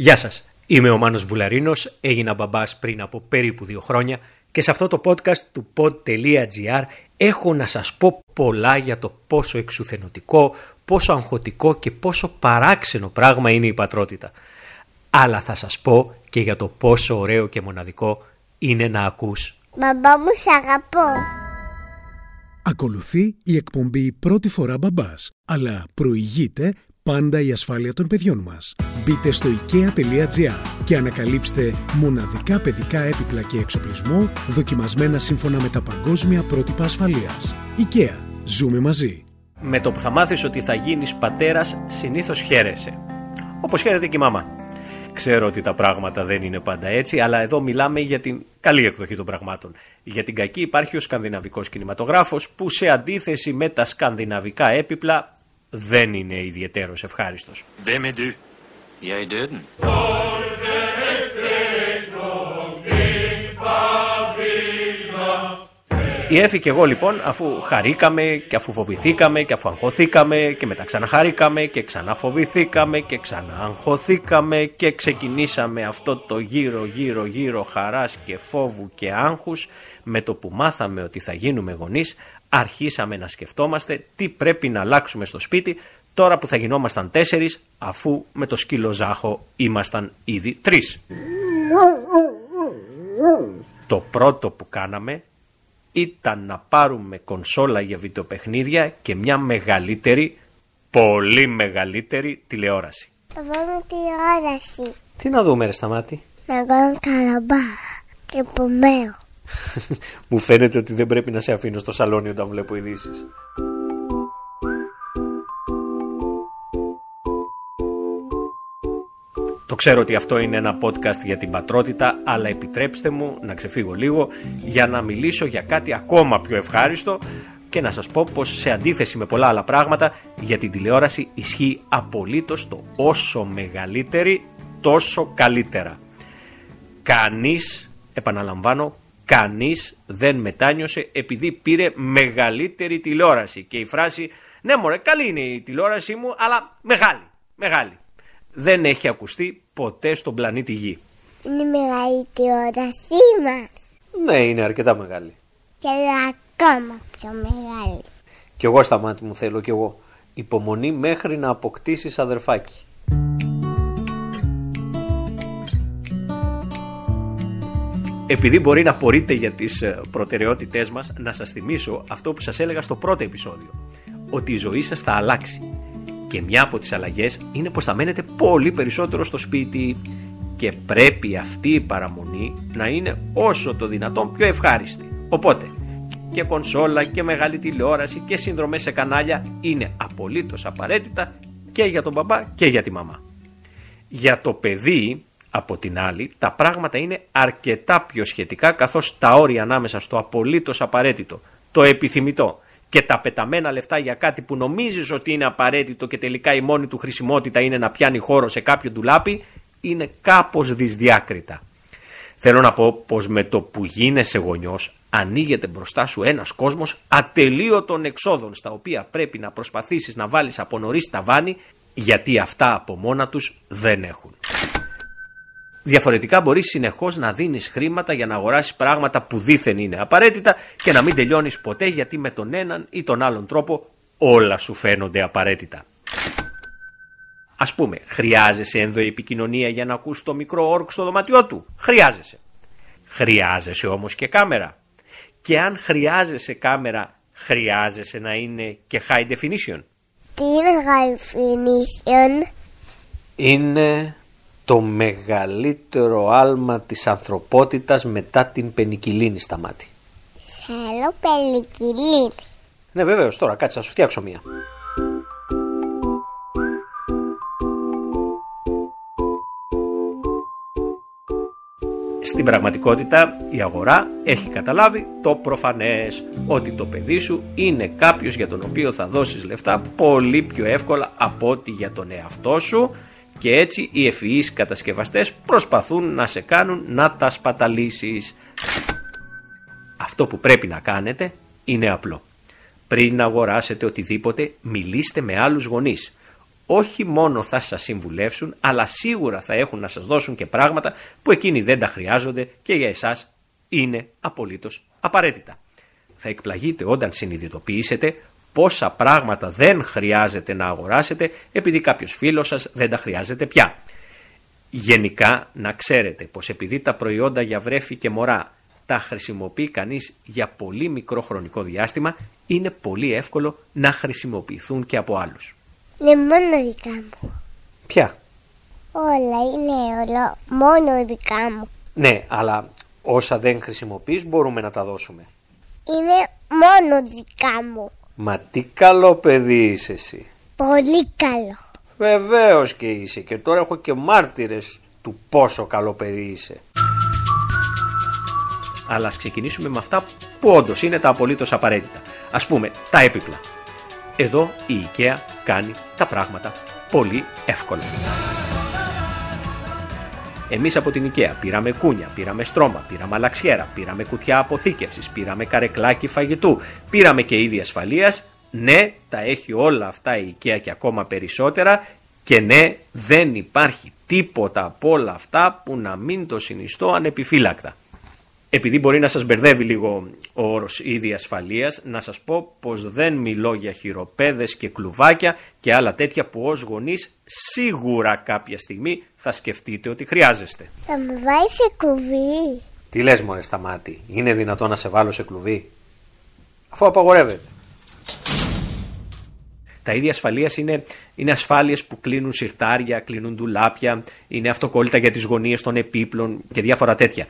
Γεια σας, είμαι ο Μάνος Βουλαρίνος, έγινα μπαμπάς πριν από περίπου δύο χρόνια και σε αυτό το podcast του pod.gr έχω να σας πω πολλά για το πόσο εξουθενωτικό, πόσο αγχωτικό και πόσο παράξενο πράγμα είναι η πατρότητα. Αλλά θα σας πω και για το πόσο ωραίο και μοναδικό είναι να ακούς. Μπαμπά μου σ' αγαπώ. Ακολουθεί η εκπομπή πρώτη φορά μπαμπάς, αλλά προηγείται πάντα η ασφάλεια των παιδιών μας. Μπείτε στο ikea.gr και ανακαλύψτε μοναδικά παιδικά έπιπλα και εξοπλισμό δοκιμασμένα σύμφωνα με τα παγκόσμια πρότυπα ασφαλείας. IKEA. Ζούμε μαζί. Με το που θα μάθεις ότι θα γίνεις πατέρας, συνήθως χαίρεσαι. Όπως χαίρεται και η μάμα. Ξέρω ότι τα πράγματα δεν είναι πάντα έτσι, αλλά εδώ μιλάμε για την καλή εκδοχή των πραγμάτων. Για την κακή υπάρχει ο σκανδιναβικός κινηματογράφος που σε αντίθεση με τα σκανδιναβικά έπιπλα δεν είναι ιδιαίτερος ευχάριστος. Vem är du? Jag är döden. Η Εφη και εγώ λοιπόν αφού χαρήκαμε και αφού φοβηθήκαμε και αφού αγχωθήκαμε και μετά ξαναχαρήκαμε και ξαναφοβηθήκαμε και ξανααγχωθήκαμε και ξεκινήσαμε αυτό το γύρω γύρω γύρω χαράς και φόβου και άγχους με το που μάθαμε ότι θα γίνουμε γονείς αρχίσαμε να σκεφτόμαστε τι πρέπει να αλλάξουμε στο σπίτι τώρα που θα γινόμασταν τέσσερις αφού με το σκύλο Ζάχο ήμασταν ήδη τρεις. Το πρώτο που κάναμε ήταν να πάρουμε κονσόλα για βιντεοπαιχνίδια και μια μεγαλύτερη, πολύ μεγαλύτερη τηλεόραση. Θα βάλουμε τηλεόραση. Τι να δούμε ρε Σταμάτη; Να κάνω καλαμπά και πομέο. Μου φαίνεται ότι δεν πρέπει να σε αφήνω στο σαλόνι όταν βλέπω ειδήσεις. Το ξέρω ότι αυτό είναι ένα podcast για την πατρότητα, αλλά επιτρέψτε μου να ξεφύγω λίγο για να μιλήσω για κάτι ακόμα πιο ευχάριστο και να σας πω πως σε αντίθεση με πολλά άλλα πράγματα για την τηλεόραση ισχύει απολύτως το όσο μεγαλύτερη τόσο καλύτερα. Κανείς, επαναλαμβάνω, κανείς δεν μετάνιωσε επειδή πήρε μεγαλύτερη τηλεόραση και η φράση «Ναι μωρέ καλή είναι η τηλεόρασή μου αλλά μεγάλη, μεγάλη» δεν έχει ακουστεί ποτέ στον πλανήτη Γη. Είναι μεγάλη η τηλεόρασή μας. Ναι, είναι αρκετά μεγάλη. Και λέω ακόμα πιο μεγάλη. Κι εγώ στα μάτια μου θέλω κι εγώ υπομονή μέχρι να αποκτήσεις αδερφάκι. Επειδή μπορεί να πορείτε για τις ε, προτεραιότητές μας, να σας θυμίσω αυτό που σας έλεγα στο πρώτο επεισόδιο. Ότι η ζωή σας θα αλλάξει. Και μια από τις αλλαγές είναι πως θα μένετε πολύ περισσότερο στο σπίτι και πρέπει αυτή η παραμονή να είναι όσο το δυνατόν πιο ευχάριστη. Οπότε και κονσόλα και μεγάλη τηλεόραση και συνδρομές σε κανάλια είναι απολύτως απαραίτητα και για τον μπαμπά και για τη μαμά. Για το παιδί από την άλλη, τα πράγματα είναι αρκετά πιο σχετικά καθώς τα όρια ανάμεσα στο απολύτως απαραίτητο, το επιθυμητό και τα πεταμένα λεφτά για κάτι που νομίζεις ότι είναι απαραίτητο και τελικά η μόνη του χρησιμότητα είναι να πιάνει χώρο σε κάποιο ντουλάπι, είναι κάπως δυσδιάκριτα. Θέλω να πω πως με το που γίνεσαι γονιός ανοίγεται μπροστά σου ένας κόσμος ατελείωτων εξόδων στα οποία πρέπει να προσπαθήσεις να βάλεις από νωρίς ταβάνι γιατί αυτά από μόνα τους δεν έχουν. Διαφορετικά μπορείς συνεχώς να δίνεις χρήματα για να αγοράσεις πράγματα που δήθεν είναι απαραίτητα και να μην τελειώνεις ποτέ γιατί με τον έναν ή τον άλλον τρόπο όλα σου φαίνονται απαραίτητα. Α πούμε, χρειάζεσαι ενδοεπικοινωνία για να ακούσει το μικρό όρκ στο δωμάτιό του. Χρειάζεσαι. Χρειάζεσαι όμως και κάμερα. Και αν χρειάζεσαι κάμερα, χρειάζεσαι να είναι και high definition. Τι είναι high definition? Είναι το μεγαλύτερο άλμα της ανθρωπότητας μετά την πενικυλίνη στα μάτια. Θέλω πελικυλίνη. Ναι βέβαιως τώρα κάτσε να σου φτιάξω μία. Στην πραγματικότητα η αγορά έχει καταλάβει το προφανές ότι το παιδί σου είναι κάποιος για τον οποίο θα δώσεις λεφτά πολύ πιο εύκολα από ότι για τον εαυτό σου και έτσι οι ευφυείς κατασκευαστές προσπαθούν να σε κάνουν να τα σπαταλήσεις. Αυτό που πρέπει να κάνετε είναι απλό. Πριν αγοράσετε οτιδήποτε μιλήστε με άλλους γονείς. όχι μόνο θα σας συμβουλεύσουν, αλλά σίγουρα θα έχουν να σας δώσουν και πράγματα που εκείνοι δεν τα χρειάζονται και για εσάς είναι απολύτως απαραίτητα. Θα εκπλαγείτε όταν συνειδητοποιήσετε πόσα πράγματα δεν χρειάζεται να αγοράσετε επειδή κάποιος φίλος σας δεν τα χρειάζεται πια. Γενικά να ξέρετε πως επειδή τα προϊόντα για βρέφη και μωρά τα χρησιμοποιεί κανείς για πολύ μικρό χρονικό διάστημα είναι πολύ εύκολο να χρησιμοποιηθούν και από άλλους. Είναι μόνο δικά μου. Ποια; Όλα είναι όλα μόνο δικά μου. Ναι, αλλά όσα δεν χρησιμοποιείς μπορούμε να τα δώσουμε. Είναι μόνο δικά μου. Μα τι καλό παιδί είσαι εσύ. Πολύ καλό. Βεβαίως και είσαι και τώρα έχω και μάρτυρες του πόσο καλό παιδί είσαι. Αλλά ας ξεκινήσουμε με αυτά που όντως είναι τα απολύτως απαραίτητα. Ας πούμε τα έπιπλα. Εδώ η IKEA κάνει τα πράγματα πολύ εύκολα. Εμείς από την IKEA πήραμε κούνια, πήραμε στρώμα, πήραμε αλαξιέρα, πήραμε κουτιά αποθήκευσης, πήραμε καρεκλάκι φαγητού, πήραμε και είδη ασφαλείας. Ναι, τα έχει όλα αυτά η IKEA και ακόμα περισσότερα και ναι, δεν υπάρχει τίποτα από όλα αυτά που να μην το συνιστώ ανεπιφύλακτα. Επειδή μπορεί να σας μπερδεύει λίγο ο όρος είδη ασφαλείας, να σας πω πως δεν μιλώ για χειροπέδες και κλουβάκια και άλλα τέτοια που ως γονείς σίγουρα κάποια στιγμή θα σκεφτείτε ότι χρειάζεστε. Θα με βάλει σε κουβί. Τι λες μωρέ σταμάτη, είναι δυνατό να σε βάλω σε κλουβί; Αφού απαγορεύεται. Τα ίδια ασφαλείας είναι, είναι ασφάλειες που κλείνουν συρτάρια, κλείνουν ντουλάπια, είναι αυτοκόλλητα για τις γωνίες των επίπλων και διάφορα τέτοια.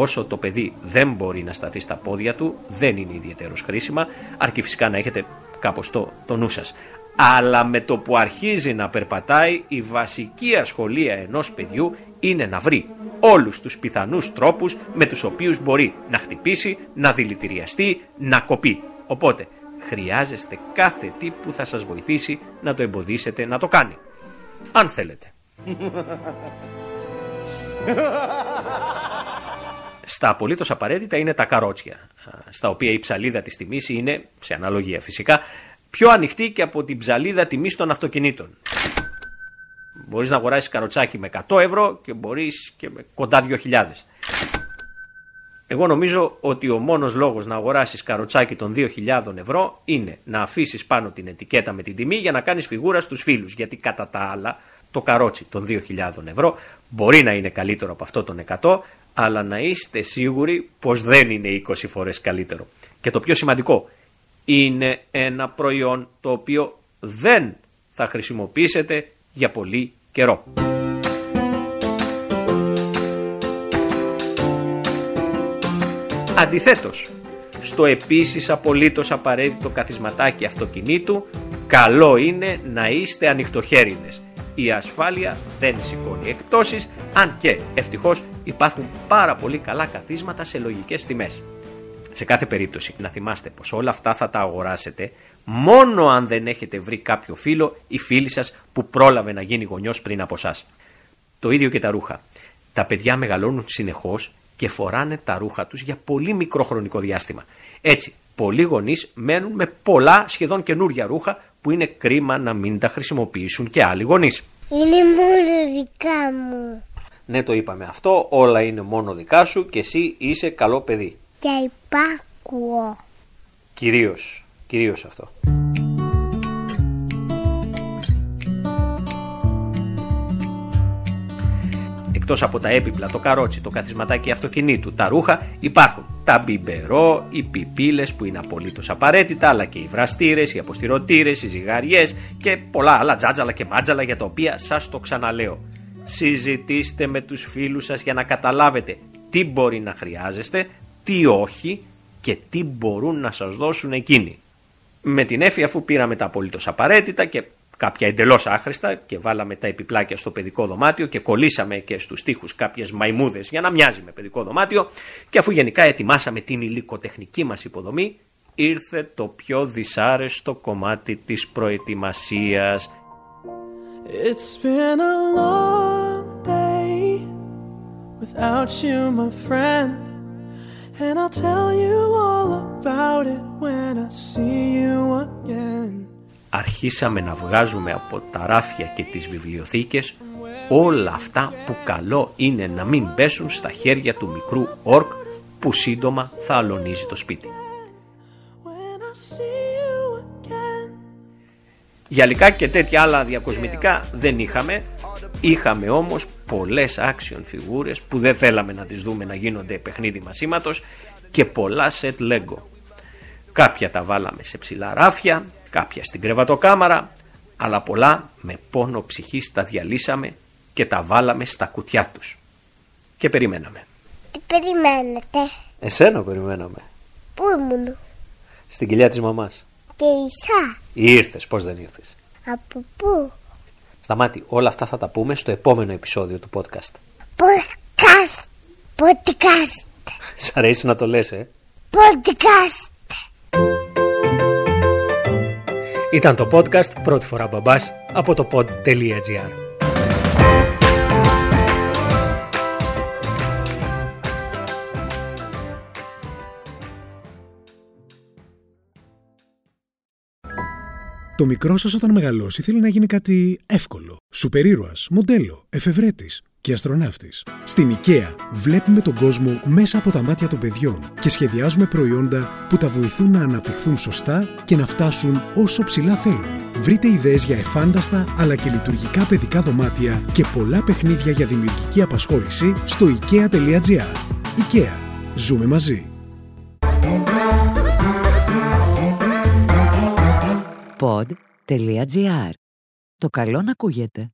Όσο το παιδί δεν μπορεί να σταθεί στα πόδια του, δεν είναι ιδιαίτερος χρήσιμα, αρκεί φυσικά να έχετε κάπως το, το νου σας. Αλλά με το που αρχίζει να περπατάει, η βασική ασχολία ενός παιδιού είναι να βρει όλους τους πιθανούς τρόπους με τους οποίους μπορεί να χτυπήσει, να δηλητηριαστεί, να κοπεί. Οπότε χρειάζεστε κάθε τι που θα σας βοηθήσει να το εμποδίσετε να το κάνει. Αν θέλετε. Στα απολύτως απαραίτητα είναι τα καρότσια, στα οποία η ψαλίδα της τιμής είναι, σε αναλογία φυσικά, πιο ανοιχτή και από την ψαλίδα τιμής των αυτοκινήτων. Μπορείς να αγοράσεις καροτσάκι με 100 ευρώ και μπορείς και με κοντά 2.000. Εγώ νομίζω ότι ο μόνος λόγος να αγοράσεις καροτσάκι των 2.000 ευρώ είναι να αφήσεις πάνω την ετικέτα με την τιμή για να κάνεις φιγούρα στους φίλους. Γιατί κατά τα άλλα το καρότσι των 2.000 ευρώ μπορεί να είναι καλύτερο από αυτό των 100, αλλά να είστε σίγουροι πως δεν είναι 20 φορές καλύτερο. Και το πιο σημαντικό, είναι ένα προϊόν το οποίο δεν θα χρησιμοποιήσετε για πολύ καιρό. Αντιθέτως, στο επίσης απολύτως απαραίτητο καθισματάκι αυτοκινήτου, καλό είναι να είστε ανοιχτοχέριδες η ασφάλεια δεν σηκώνει εκπτώσεις, αν και ευτυχώς υπάρχουν πάρα πολύ καλά καθίσματα σε λογικές τιμές. Σε κάθε περίπτωση να θυμάστε πως όλα αυτά θα τα αγοράσετε μόνο αν δεν έχετε βρει κάποιο φίλο ή φίλη σας που πρόλαβε να γίνει γονιός πριν από εσά. Το ίδιο και τα ρούχα. Τα παιδιά μεγαλώνουν συνεχώς και φοράνε τα ρούχα τους για πολύ μικρό χρονικό διάστημα. Έτσι, πολλοί γονείς μένουν με πολλά σχεδόν καινούργια ρούχα που είναι κρίμα να μην τα χρησιμοποιήσουν και άλλοι γονείς. Είναι μόνο δικά μου. Ναι το είπαμε αυτό, όλα είναι μόνο δικά σου και εσύ είσαι καλό παιδί. Και υπάκουω. Κυρίως, κυρίως αυτό. Εκτός από τα έπιπλα, το καρότσι, το καθισματάκι αυτοκινήτου, τα ρούχα, υπάρχουν τα μπιμπερό, οι πιπίλες που είναι απολύτως απαραίτητα, αλλά και οι βραστήρες, οι αποστηρωτήρες, οι ζυγαριές και πολλά άλλα τζάτζαλα και μάτζαλα για τα οποία σας το ξαναλέω. Συζητήστε με τους φίλους σας για να καταλάβετε τι μπορεί να χρειάζεστε, τι όχι και τι μπορούν να σας δώσουν εκείνοι. Με την έφη αφού πήραμε τα απολύτως απαραίτητα και κάποια εντελώς άχρηστα και βάλαμε τα επιπλάκια στο παιδικό δωμάτιο και κολλήσαμε και στους τοίχους κάποιες μαϊμούδες για να μοιάζει με παιδικό δωμάτιο. Και αφού γενικά ετοιμάσαμε την υλικοτεχνική μας υποδομή, ήρθε το πιο δυσάρεστο κομμάτι της προετοιμασίας. It's been a long day without you, my friend. And I'll tell you all about it when I see you again. Αρχίσαμε να βγάζουμε από τα ράφια και τις βιβλιοθήκες όλα αυτά που καλό είναι να μην πέσουν στα χέρια του μικρού όρκ που σύντομα θα αλωνίζει το σπίτι. When I see you again. Γυαλικά και τέτοια άλλα διακοσμητικά δεν είχαμε. Είχαμε όμως πολλές action φιγούρες που δεν θέλαμε να τις δούμε να γίνονται παιχνίδι μασίματος και πολλά set Lego. Κάποια τα βάλαμε σε ψηλά ράφια, κάποια στην κρεβατοκάμαρα, αλλά πολλά με πόνο ψυχής τα διαλύσαμε και τα βάλαμε στα κουτιά τους. Και περιμέναμε. Τι περιμένετε; Εσένα περιμέναμε. Πού ήμουν; Στην κοιλιά της μαμάς. Και Ισά. Ήρθες, πώς δεν ήρθες; Από πού; Σταμάτη, όλα αυτά θα τα πούμε στο επόμενο επεισόδιο του podcast. Podcast. Podcast. Σ' αρέσει να το λες, ε; Podcast. Ήταν το podcast πρώτη φορά μπαμπάς από το pod.gr. Το μικρό σας όταν μεγαλώσει θέλει να γίνει κάτι εύκολο. Σούπερ ήρωας, μοντέλο, εφευρέτης και αστροναύτης. Στην IKEA βλέπουμε τον κόσμο μέσα από τα μάτια των παιδιών και σχεδιάζουμε προϊόντα που τα βοηθούν να αναπτυχθούν σωστά και να φτάσουν όσο ψηλά θέλουν. Βρείτε ιδέες για εφάνταστα αλλά και λειτουργικά παιδικά δωμάτια και πολλά παιχνίδια για δημιουργική απασχόληση στο IKEA.gr. IKEA. Ζούμε μαζί. pod.gr. Το καλό να ακούγεται.